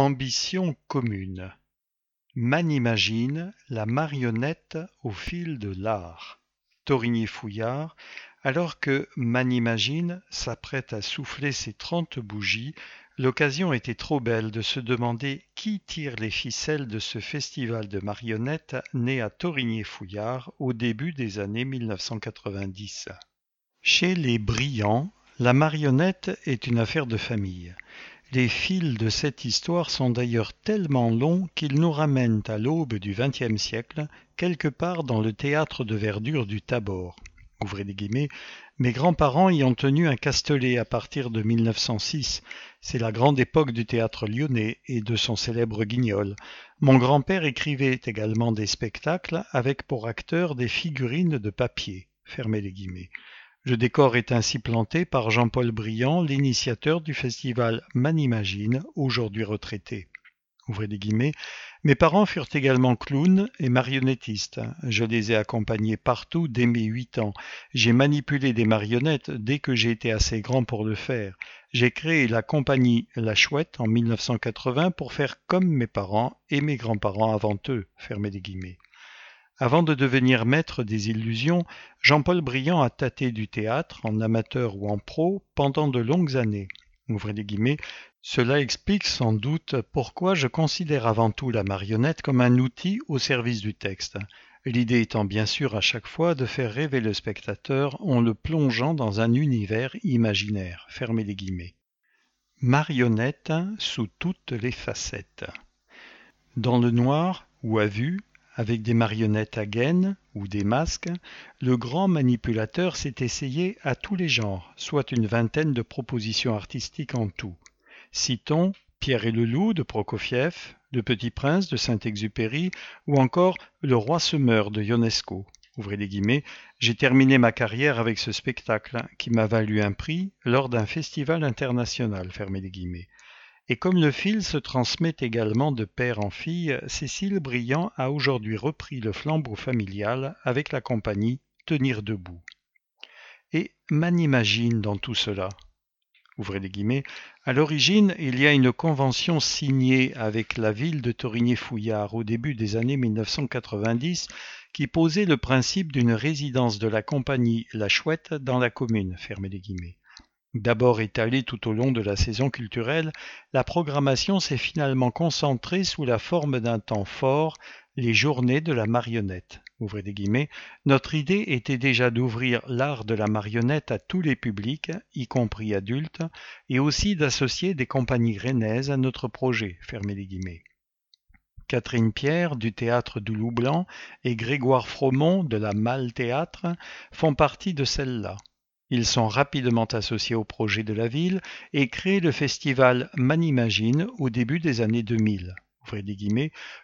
Ambition commune. M'animagine la marionnette au fil de l'art. Torigny-Fouillard, alors que M'animagine s'apprête à souffler ses trente bougies, l'occasion était trop belle de se demander qui tire les ficelles de ce festival de marionnettes né à Torigny-Fouillard au début des années 1990. Chez les brillants, la marionnette est une affaire de famille. Les fils de cette histoire sont d'ailleurs tellement longs qu'ils nous ramènent à l'aube du XXe siècle, quelque part dans le théâtre de verdure du Tabor. Ouvrez des guillemets, mes grands-parents y ont tenu un castelet à partir de 1906. C'est la grande époque du théâtre lyonnais et de son célèbre guignol. Mon grand-père écrivait également des spectacles avec pour acteurs des figurines de papier. Les. Le décor est ainsi planté par Jean-Paul Briand, l'initiateur du festival M'animagine, aujourd'hui retraité. Ouvrez des guillemets. Mes parents furent également clowns et marionnettistes. Je les ai accompagnés partout dès mes huit ans. J'ai manipulé des marionnettes dès que j'ai été assez grand pour le faire. J'ai créé la compagnie La Chouette en 1980 pour faire comme mes parents et mes grands-parents avant eux. Avant de devenir maître des illusions, Jean-Paul Briand a tâté du théâtre, en amateur ou en pro, pendant de longues années. Cela explique sans doute pourquoi je considère avant tout la marionnette comme un outil au service du texte. L'idée étant bien sûr à chaque fois de faire rêver le spectateur en le plongeant dans un univers imaginaire. Fermez les guillemets. Marionnette sous toutes les facettes. Dans le noir ou à vue, avec des marionnettes à gaines ou des masques, le grand manipulateur s'est essayé à tous les genres, soit une vingtaine de propositions artistiques en tout. Citons Pierre et le loup de Prokofiev, Le Petit Prince de Saint-Exupéry ou encore Le Roi semeur de Ionesco. Ouvrez guillemets, j'ai terminé ma carrière avec ce spectacle qui m'a valu un prix lors d'un festival international. Guillemets. Et comme le fil se transmet également de père en fille, Cécile Briand a aujourd'hui repris le flambeau familial avec la compagnie Tenir debout. Et m'animagine dans tout cela. Ouvrez les guillemets. À l'origine, il y a une convention signée avec la ville de Torigny-Fouillard au début des années 1990 qui posait le principe d'une résidence de la compagnie La Chouette dans la commune. Fermez les guillemets. D'abord étalée tout au long de la saison culturelle, la programmation s'est finalement concentrée sous la forme d'un temps fort, les journées de la marionnette. Notre idée était déjà d'ouvrir l'art de la marionnette à tous les publics, y compris adultes, et aussi d'associer des compagnies rennaises à notre projet. Les guillemets. Catherine Pierre du théâtre du Loup Blanc et Grégoire Fromont de la Malle Théâtre font partie de celle-là. Ils sont rapidement associés au projet de la ville et créent le festival M'animagine au début des années 2000.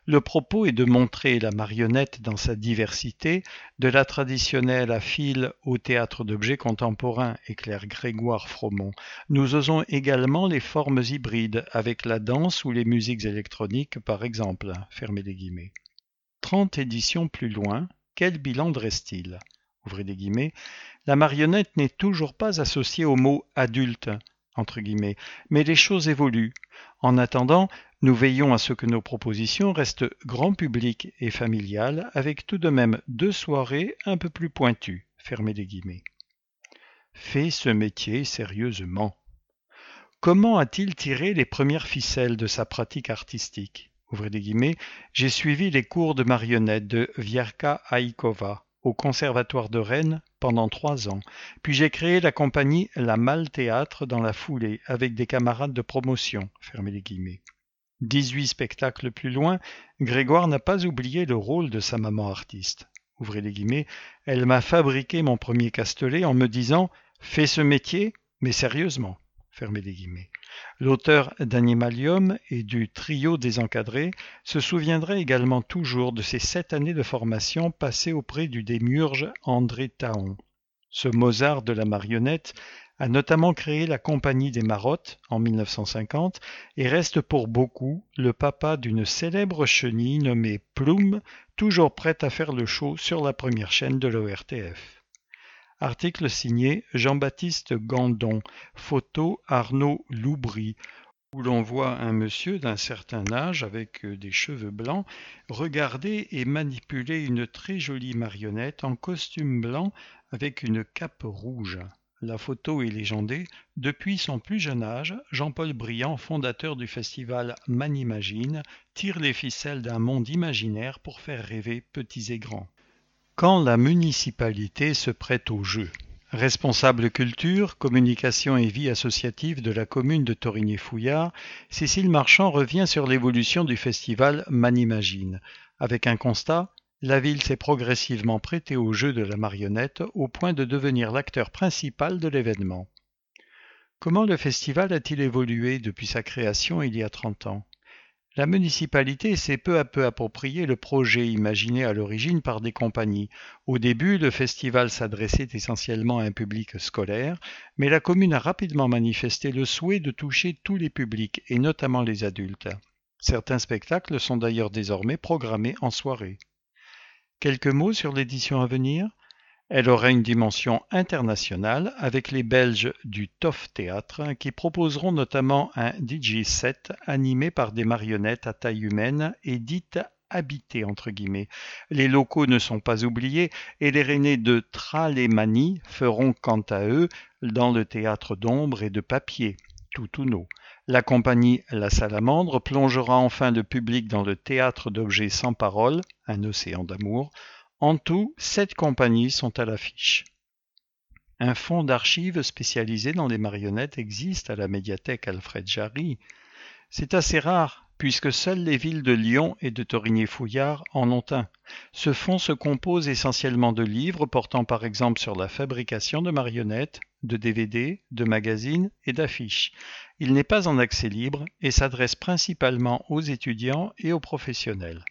Le propos est de montrer la marionnette dans sa diversité, de la traditionnelle à fil au théâtre d'objets contemporains, éclaire Grégoire Fromont. Nous osons également les formes hybrides, avec la danse ou les musiques électroniques par exemple. Fermez les guillemets. 30 éditions plus loin, quel bilan dresse-t-il? La marionnette n'est toujours pas associée au mot adulte, entre guillemets, mais les choses évoluent. En attendant, nous veillons à ce que nos propositions restent grand public et familiales, avec tout de même deux soirées un peu plus pointues. Fermez les guillemets. Fait ce métier sérieusement. Comment a-t-il tiré les premières ficelles de sa pratique artistique? J'ai suivi les cours de marionnette de Vierka Aikova au Conservatoire de Rennes pendant trois ans, puis j'ai créé la compagnie La Malle Théâtre dans la foulée avec des camarades de promotion. Fermez les guillemets. 18 spectacles plus loin, Grégoire n'a pas oublié le rôle de sa maman artiste. Ouvrez les guillemets, elle m'a fabriqué mon premier castelet en me disant Fais ce métier, mais sérieusement. Fermez les guillemets. L'auteur d'Animalium et du Trio des encadrés se souviendrait également toujours de ses sept années de formation passées auprès du démiurge André Taon. Ce Mozart de la marionnette a notamment créé la Compagnie des Marottes en 1950 et reste pour beaucoup le papa d'une célèbre chenille nommée Plume, toujours prête à faire le show sur la première chaîne de l'ORTF. Article signé Jean-Baptiste Gandon. Photo Arnaud Loubry. où l'on voit un monsieur d'un certain âge avec euh, des cheveux blancs regarder et manipuler une très jolie marionnette en costume blanc avec une cape rouge. La photo est légendée. Depuis son plus jeune âge, Jean-Paul Briand, fondateur du festival Manimagine, tire les ficelles d'un monde imaginaire pour faire rêver petits et grands. Quand la municipalité se prête au jeu. Responsable culture, communication et vie associative de la commune de Torigny-Fouillard, Cécile Marchand revient sur l'évolution du festival Manimagine, avec un constat la ville s'est progressivement prêtée au jeu de la marionnette au point de devenir l'acteur principal de l'événement. Comment le festival a-t-il évolué depuis sa création il y a 30 ans? La municipalité s'est peu à peu approprié le projet imaginé à l'origine par des compagnies. Au début, le festival s'adressait essentiellement à un public scolaire, mais la commune a rapidement manifesté le souhait de toucher tous les publics, et notamment les adultes. Certains spectacles sont d'ailleurs désormais programmés en soirée. Quelques mots sur l'édition à venir? Elle aura une dimension internationale avec les Belges du TOF Théâtre qui proposeront notamment un DJ set animé par des marionnettes à taille humaine et dites habitées entre guillemets. Les locaux ne sont pas oubliés et les Rennais de Tralémanie feront quant à eux dans le théâtre d'ombre et de papier. Toutouno. La compagnie La Salamandre plongera enfin le public dans le théâtre d'objets sans parole, un océan d'amour, en tout, sept compagnies sont à l'affiche. Un fonds d'archives spécialisé dans les marionnettes existe à la médiathèque Alfred Jarry. C'est assez rare, puisque seules les villes de Lyon et de Torigny-Fouillard en ont un. Ce fonds se compose essentiellement de livres portant par exemple sur la fabrication de marionnettes, de DVD, de magazines et d'affiches. Il n'est pas en accès libre et s'adresse principalement aux étudiants et aux professionnels.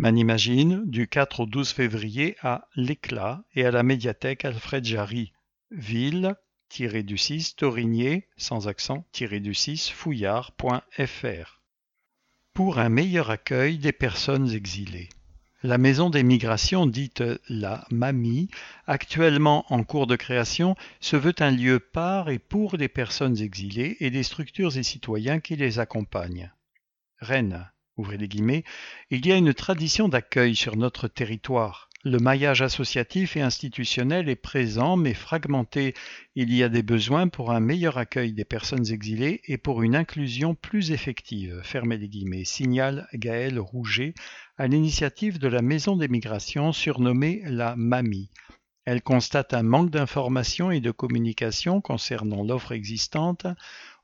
Manimagine, du 4 au 12 février à L'Éclat et à la médiathèque Alfred Jarry, ville du 6 Torigné, sans accent du 6 fouillard.fr. Pour un meilleur accueil des personnes exilées. La maison des migrations dite la MAMI, actuellement en cours de création, se veut un lieu par et pour les personnes exilées et les structures et citoyens qui les accompagnent. Rennes les guillemets, il y a une tradition d'accueil sur notre territoire. Le maillage associatif et institutionnel est présent mais fragmenté. Il y a des besoins pour un meilleur accueil des personnes exilées et pour une inclusion plus effective. Fermez les guillemets. Signale Gaël Rouget à l'initiative de la Maison des Migrations surnommée la MAMI. Elle constate un manque d'information et de communication concernant l'offre existante,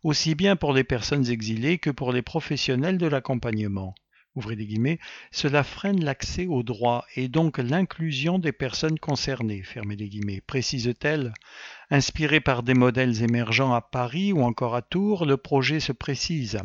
aussi bien pour les personnes exilées que pour les professionnels de l'accompagnement. Ouvrez guillemets, cela freine l'accès aux droits et donc l'inclusion des personnes concernées, fermez les guillemets, précise-t-elle. Inspiré par des modèles émergents à Paris ou encore à Tours, le projet se précise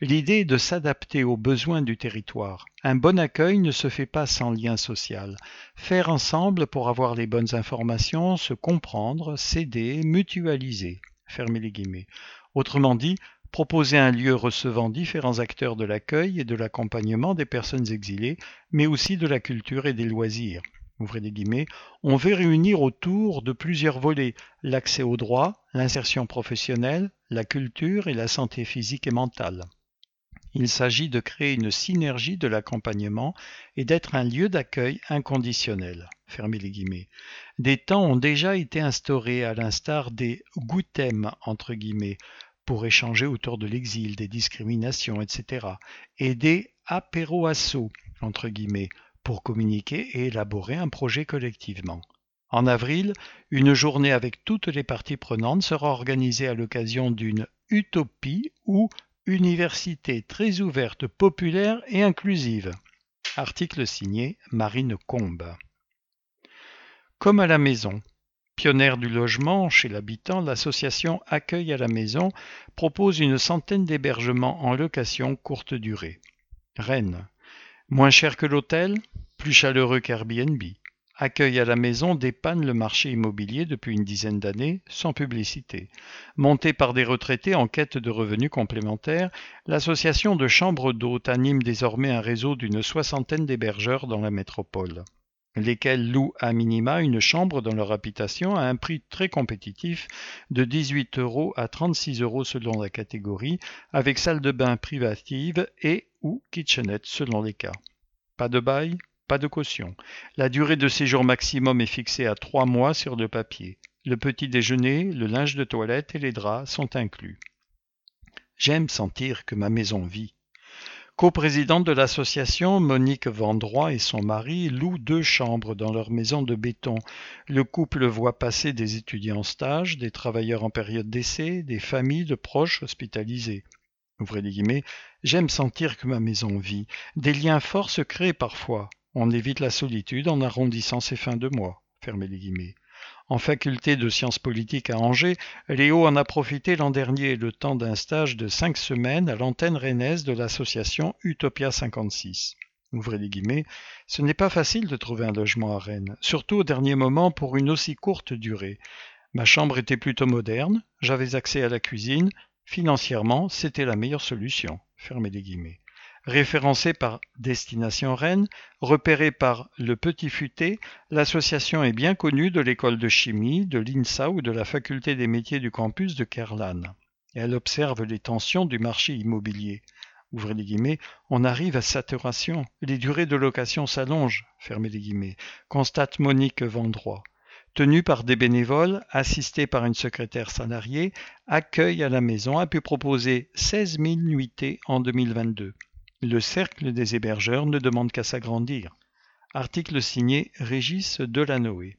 l'idée est de s'adapter aux besoins du territoire. Un bon accueil ne se fait pas sans lien social. Faire ensemble pour avoir les bonnes informations, se comprendre, s'aider, mutualiser. Fermez les guillemets. Autrement dit, proposer un lieu recevant différents acteurs de l'accueil et de l'accompagnement des personnes exilées, mais aussi de la culture et des loisirs on veut réunir autour de plusieurs volets l'accès au droit, l'insertion professionnelle, la culture et la santé physique et mentale. Il s'agit de créer une synergie de l'accompagnement et d'être un lieu d'accueil inconditionnel. Fermez les guillemets. Des temps ont déjà été instaurés à l'instar des goûtem entre guillemets pour échanger autour de l'exil, des discriminations, etc. et des apéroassos entre guillemets pour communiquer et élaborer un projet collectivement. En avril, une journée avec toutes les parties prenantes sera organisée à l'occasion d'une utopie ou université très ouverte, populaire et inclusive. Article signé Marine Combe. Comme à la maison. Pionnière du logement chez l'habitant, l'association Accueil à la maison propose une centaine d'hébergements en location courte durée. Rennes. Moins cher que l'hôtel, plus chaleureux qu'Airbnb. Accueil à la maison dépanne le marché immobilier depuis une dizaine d'années, sans publicité. Montée par des retraités en quête de revenus complémentaires, l'association de chambres d'hôtes anime désormais un réseau d'une soixantaine d'hébergeurs dans la métropole. Lesquels louent à minima une chambre dans leur habitation à un prix très compétitif de 18 euros à 36 euros selon la catégorie, avec salle de bain privative et ou kitchenette selon les cas. Pas de bail, pas de caution. La durée de séjour maximum est fixée à trois mois sur le papier. Le petit déjeuner, le linge de toilette et les draps sont inclus. J'aime sentir que ma maison vit. Coprésidente de l'association, Monique Vendroy et son mari louent deux chambres dans leur maison de béton. Le couple voit passer des étudiants en stage, des travailleurs en période d'essai, des familles de proches hospitalisés. J'aime sentir que ma maison vit. Des liens forts se créent parfois. On évite la solitude en arrondissant ses fins de mois. Fermez les guillemets. En faculté de sciences politiques à Angers, Léo en a profité l'an dernier le temps d'un stage de cinq semaines à l'antenne rennaise de l'association Utopia 56. Ouvrez les guillemets, ce n'est pas facile de trouver un logement à Rennes, surtout au dernier moment pour une aussi courte durée. Ma chambre était plutôt moderne, j'avais accès à la cuisine, financièrement c'était la meilleure solution. Fermez les guillemets référencé par Destination Rennes, repéré par Le Petit Futé, l'association est bien connue de l'école de chimie, de l'INSA ou de la faculté des métiers du campus de Kerlan. Elle observe les tensions du marché immobilier. Ouvrez les guillemets, on arrive à saturation, les durées de location s'allongent, fermez les guillemets, constate Monique Vendroy. Tenue par des bénévoles, assistée par une secrétaire salariée, Accueil à la maison a pu proposer 16 000 nuitées en 2022. Le cercle des hébergeurs ne demande qu'à s'agrandir. Article signé Régis Delanoë.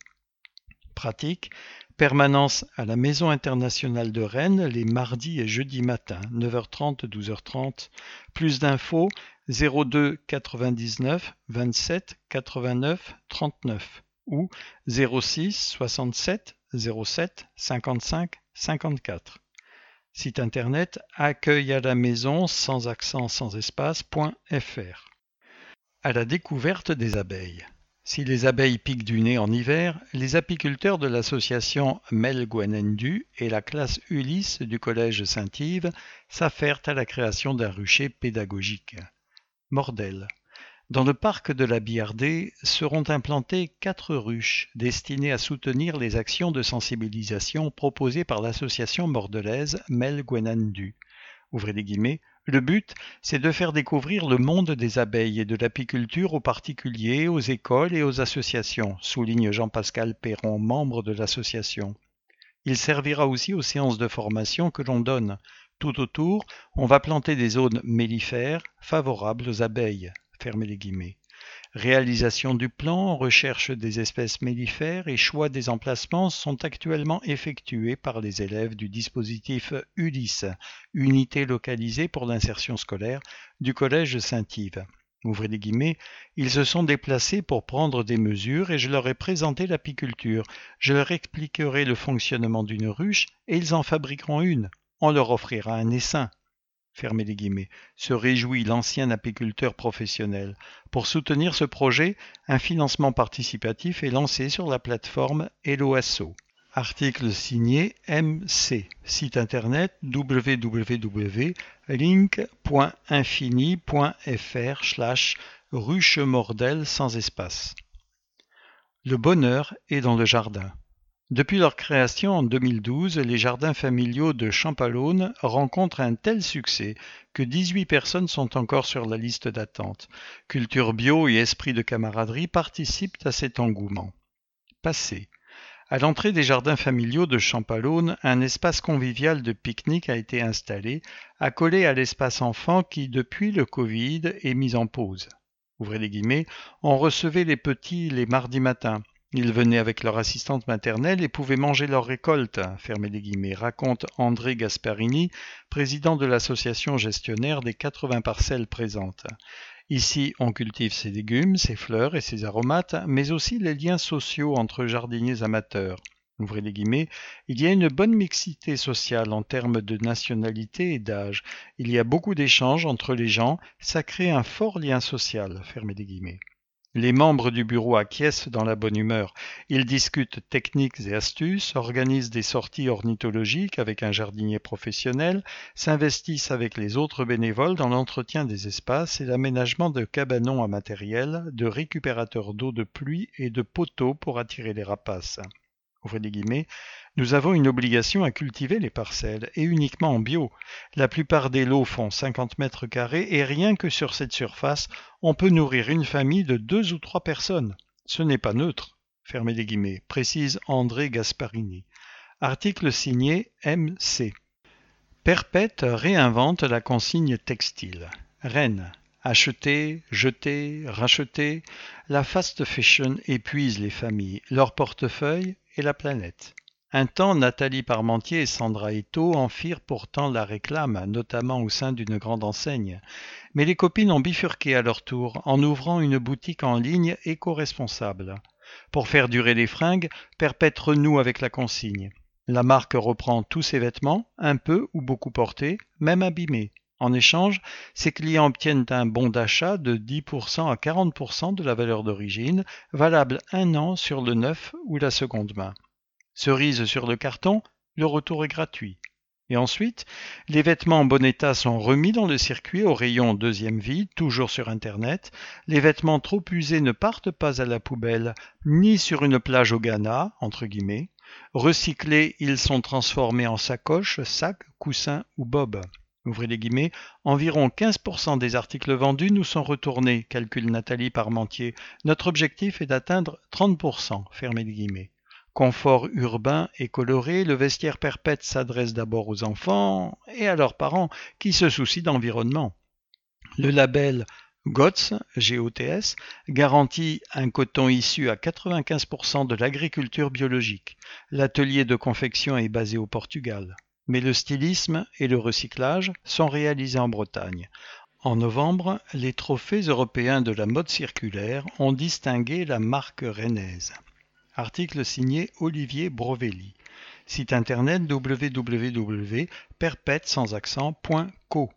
Pratique Permanence à la Maison internationale de Rennes les mardis et jeudis matins, 9h30, 12h30. Plus d'infos 02 99 27 89 39 ou 06 67 07 55 54. Site internet accueil à la maison sans accent sans espace.fr. À la découverte des abeilles. Si les abeilles piquent du nez en hiver, les apiculteurs de l'association Melguenendu et la classe Ulysse du collège Saint-Yves s'affairent à la création d'un rucher pédagogique. Mordel. Dans le parc de la Biardée seront implantées quatre ruches destinées à soutenir les actions de sensibilisation proposées par l'association mordelaise Mel Ouvrez les guillemets. Le but, c'est de faire découvrir le monde des abeilles et de l'apiculture aux particuliers, aux écoles et aux associations, souligne Jean-Pascal Perron, membre de l'association. Il servira aussi aux séances de formation que l'on donne. Tout autour, on va planter des zones mellifères favorables aux abeilles, Réalisation du plan, recherche des espèces mellifères et choix des emplacements sont actuellement effectués par les élèves du dispositif ULIS, Unité localisée pour l'insertion scolaire, du collège Saint-Yves. Ouvrez les guillemets, ils se sont déplacés pour prendre des mesures et je leur ai présenté l'apiculture. Je leur expliquerai le fonctionnement d'une ruche et ils en fabriqueront une. On leur offrira un essaim fermez les guillemets, se réjouit l'ancien apiculteur professionnel. Pour soutenir ce projet, un financement participatif est lancé sur la plateforme Helloasso. Article signé MC. Site internet www.link.infini.fr slash ruche sans espace. Le bonheur est dans le jardin. Depuis leur création en 2012, les jardins familiaux de Champalone rencontrent un tel succès que 18 personnes sont encore sur la liste d'attente. Culture bio et esprit de camaraderie participent à cet engouement. Passé. À l'entrée des jardins familiaux de Champalone, un espace convivial de pique-nique a été installé, accolé à l'espace enfant qui, depuis le Covid, est mis en pause. Ouvrez les guillemets, on recevait les petits les mardis matins. Ils venaient avec leur assistante maternelle et pouvaient manger leur récolte, fermez les guillemets, raconte André Gasparini, président de l'association gestionnaire des 80 parcelles présentes. Ici, on cultive ses légumes, ses fleurs et ses aromates, mais aussi les liens sociaux entre jardiniers amateurs. Ouvrez les guillemets, il y a une bonne mixité sociale en termes de nationalité et d'âge. Il y a beaucoup d'échanges entre les gens, ça crée un fort lien social. Fermez les guillemets. Les membres du bureau acquiescent dans la bonne humeur. Ils discutent techniques et astuces, organisent des sorties ornithologiques avec un jardinier professionnel, s'investissent avec les autres bénévoles dans l'entretien des espaces et l'aménagement de cabanons à matériel, de récupérateurs d'eau de pluie et de poteaux pour attirer les rapaces. Nous avons une obligation à cultiver les parcelles, et uniquement en bio. La plupart des lots font 50 mètres carrés, et rien que sur cette surface, on peut nourrir une famille de deux ou trois personnes. Ce n'est pas neutre, fermez les guillemets, précise André Gasparini. Article signé MC. Perpète réinvente la consigne textile. Rennes. Acheter, jeter, racheter, la fast fashion épuise les familles, leur portefeuille la planète. Un temps, Nathalie Parmentier et Sandra Eto en firent pourtant la réclame, notamment au sein d'une grande enseigne. Mais les copines ont bifurqué à leur tour en ouvrant une boutique en ligne éco-responsable. Pour faire durer les fringues, Perpète renoue avec la consigne. La marque reprend tous ses vêtements, un peu ou beaucoup portés, même abîmés. En échange, ses clients obtiennent un bon d'achat de 10% à 40% de la valeur d'origine, valable un an sur le neuf ou la seconde main. Cerise sur le carton, le retour est gratuit. Et ensuite, les vêtements en bon état sont remis dans le circuit au rayon deuxième vie, toujours sur Internet. Les vêtements trop usés ne partent pas à la poubelle, ni sur une plage au Ghana, entre guillemets. Recyclés, ils sont transformés en sacoches, sacs, coussins ou bobs. Ouvrez environ 15% des articles vendus nous sont retournés, calcule Nathalie Parmentier. Notre objectif est d'atteindre 30%, fermez les guillemets. Confort urbain et coloré, le vestiaire perpète s'adresse d'abord aux enfants et à leurs parents qui se soucient d'environnement. Le label GOTS, GOTS, garantit un coton issu à 95% de l'agriculture biologique. L'atelier de confection est basé au Portugal. Mais le stylisme et le recyclage sont réalisés en Bretagne. En novembre, les trophées européens de la mode circulaire ont distingué la marque rennaise. Article signé Olivier Brovelli. Site internet www.perpète-sans-accent.co.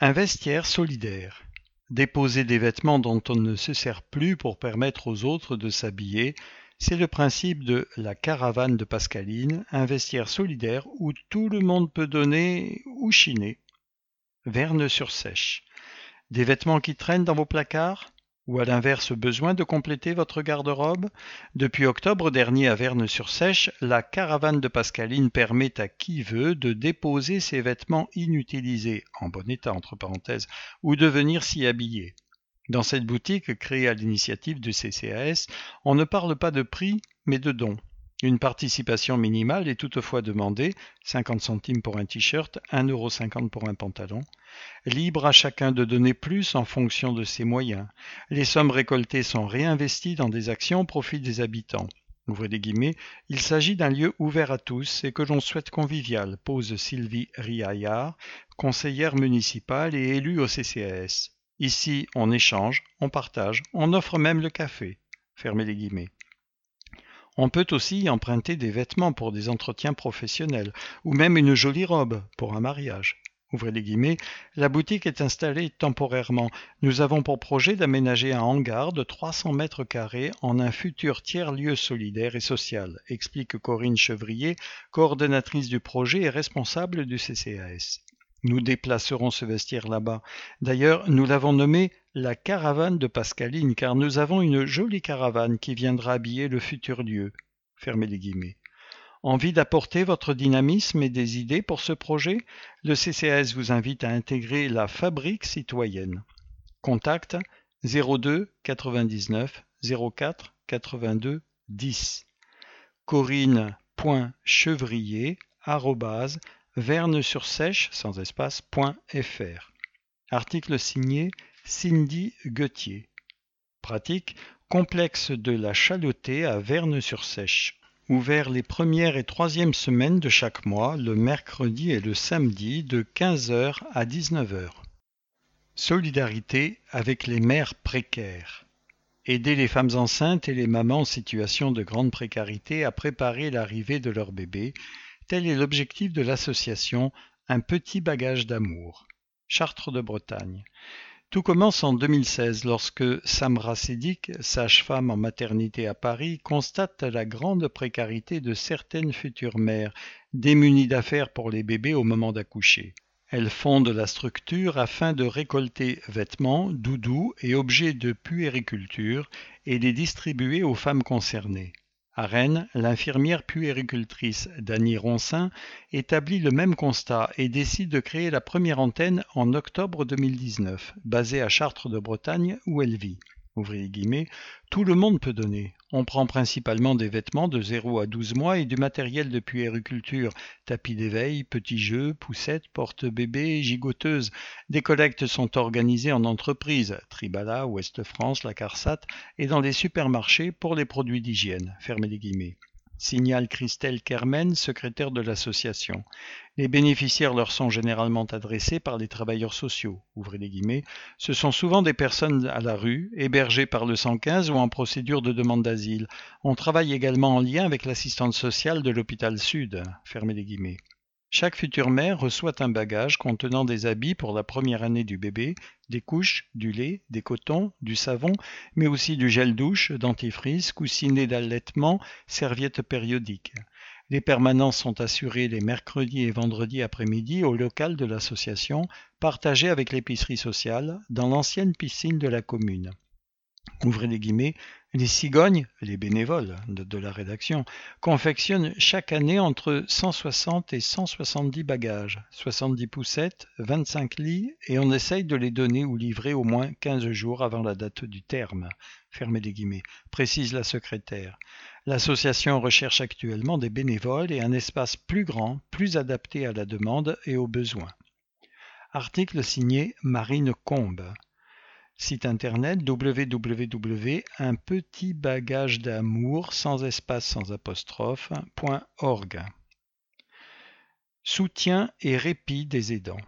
Un vestiaire solidaire. Déposer des vêtements dont on ne se sert plus pour permettre aux autres de s'habiller, c'est le principe de la caravane de Pascaline, un vestiaire solidaire où tout le monde peut donner ou chiner. Verne sur sèche. Des vêtements qui traînent dans vos placards ou à l'inverse besoin de compléter votre garde-robe? Depuis octobre dernier à Verne-sur-Sèche, la caravane de Pascaline permet à qui veut de déposer ses vêtements inutilisés, en bon état entre parenthèses, ou de venir s'y habiller. Dans cette boutique créée à l'initiative du CCAS, on ne parle pas de prix, mais de dons. Une participation minimale est toutefois demandée, 50 centimes pour un t-shirt, 1,50€ pour un pantalon. Libre à chacun de donner plus en fonction de ses moyens. Les sommes récoltées sont réinvesties dans des actions au profit des habitants. Il s'agit d'un lieu ouvert à tous et que l'on souhaite convivial, pose Sylvie Riaillard, conseillère municipale et élue au CCAS. Ici, on échange, on partage, on offre même le café. Fermez les guillemets. On peut aussi emprunter des vêtements pour des entretiens professionnels, ou même une jolie robe pour un mariage. Ouvrez les guillemets, la boutique est installée temporairement. Nous avons pour projet d'aménager un hangar de 300 mètres carrés en un futur tiers-lieu solidaire et social, explique Corinne Chevrier, coordonnatrice du projet et responsable du CCAS. Nous déplacerons ce vestiaire là-bas. D'ailleurs, nous l'avons nommé la caravane de Pascaline, car nous avons une jolie caravane qui viendra habiller le futur lieu. Fermez les guillemets. Envie d'apporter votre dynamisme et des idées pour ce projet? Le CCAS vous invite à intégrer la fabrique citoyenne. Contact 02 99 04 82 10. Corinne.chevrier verne-sur-sèche sans espace.fr. Article signé Cindy Guettier. Pratique complexe de la Chalotée à Verne-sur-Sèche. Ouvert les premières et troisièmes semaines de chaque mois, le mercredi et le samedi de 15h à 19h. Solidarité avec les mères précaires. Aider les femmes enceintes et les mamans en situation de grande précarité à préparer l'arrivée de leur bébé Tel est l'objectif de l'association Un petit bagage d'amour. Chartres de Bretagne. Tout commence en 2016 lorsque Samra Sédic, sage-femme en maternité à Paris, constate la grande précarité de certaines futures mères, démunies d'affaires pour les bébés au moment d'accoucher. Elle fonde la structure afin de récolter vêtements, doudous et objets de puériculture et les distribuer aux femmes concernées. À Rennes, l'infirmière puéricultrice Dany Roncin établit le même constat et décide de créer la première antenne en octobre 2019, basée à Chartres de Bretagne où elle vit tout le monde peut donner. On prend principalement des vêtements de 0 à 12 mois et du matériel de puériculture, tapis d'éveil, petits jeux, poussettes, porte-bébés, gigoteuses. Des collectes sont organisées en entreprise, Tribala, Ouest France, la Carsat, et dans les supermarchés pour les produits d'hygiène. Signale Christelle Kermen, secrétaire de l'association. Les bénéficiaires leur sont généralement adressés par les travailleurs sociaux. Ouvrez les guillemets. Ce sont souvent des personnes à la rue, hébergées par le 115 ou en procédure de demande d'asile. On travaille également en lien avec l'assistante sociale de l'hôpital Sud. Chaque future mère reçoit un bagage contenant des habits pour la première année du bébé, des couches, du lait, des cotons, du savon, mais aussi du gel douche, dentifrice, coussinet d'allaitement, serviettes périodiques. Les permanences sont assurées les mercredis et vendredis après-midi au local de l'association, partagé avec l'épicerie sociale, dans l'ancienne piscine de la commune. Ouvrez les guillemets, les cigognes, les bénévoles de, la rédaction, confectionnent chaque année entre 160 et 170 bagages, 70 poussettes, 25 lits, et on essaye de les donner ou livrer au moins 15 jours avant la date du terme. Fermez les guillemets, précise la secrétaire. L'association recherche actuellement des bénévoles et un espace plus grand, plus adapté à la demande et aux besoins. Article signé Marine Combe. Site internet d'amour sans espace sans apostrophe.org. Soutien et répit des aidants.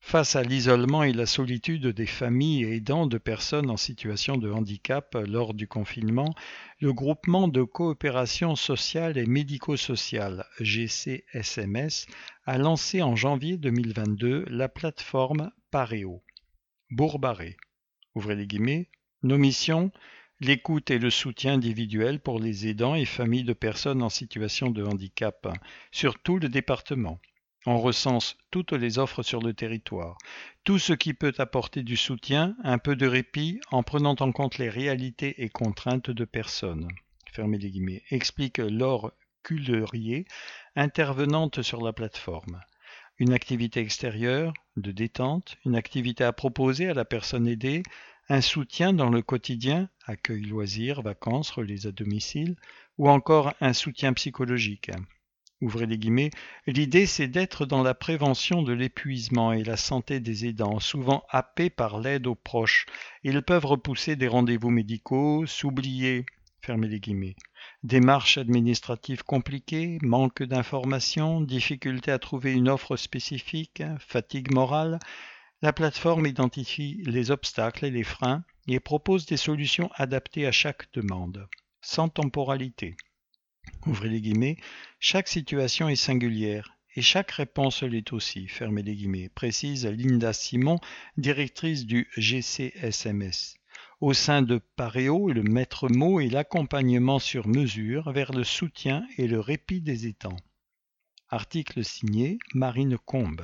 Face à l'isolement et la solitude des familles et aidants de personnes en situation de handicap lors du confinement, le groupement de coopération sociale et médico-sociale GCSMS a lancé en janvier 2022 la plateforme Pareo. Bourbaré ouvrez les guillemets, nos missions, l'écoute et le soutien individuel pour les aidants et familles de personnes en situation de handicap, sur tout le département. On recense toutes les offres sur le territoire, tout ce qui peut apporter du soutien, un peu de répit en prenant en compte les réalités et contraintes de personnes. Fermez les guillemets, explique Laure Cullerier, intervenante sur la plateforme une activité extérieure, de détente, une activité à proposer à la personne aidée, un soutien dans le quotidien, accueil loisirs, vacances, relais à domicile, ou encore un soutien psychologique. Ouvrez les guillemets, l'idée c'est d'être dans la prévention de l'épuisement et la santé des aidants, souvent happés par l'aide aux proches. Ils peuvent repousser des rendez-vous médicaux, s'oublier, Démarches administratives compliquées, manque d'informations, difficulté à trouver une offre spécifique, fatigue morale, la plateforme identifie les obstacles et les freins et propose des solutions adaptées à chaque demande, sans temporalité. Ouvrez les guillemets, chaque situation est singulière et chaque réponse l'est aussi, les guillemets, précise Linda Simon, directrice du GCSMS. Au sein de Pareo, le maître mot est l'accompagnement sur mesure vers le soutien et le répit des étangs. Article signé Marine Combe.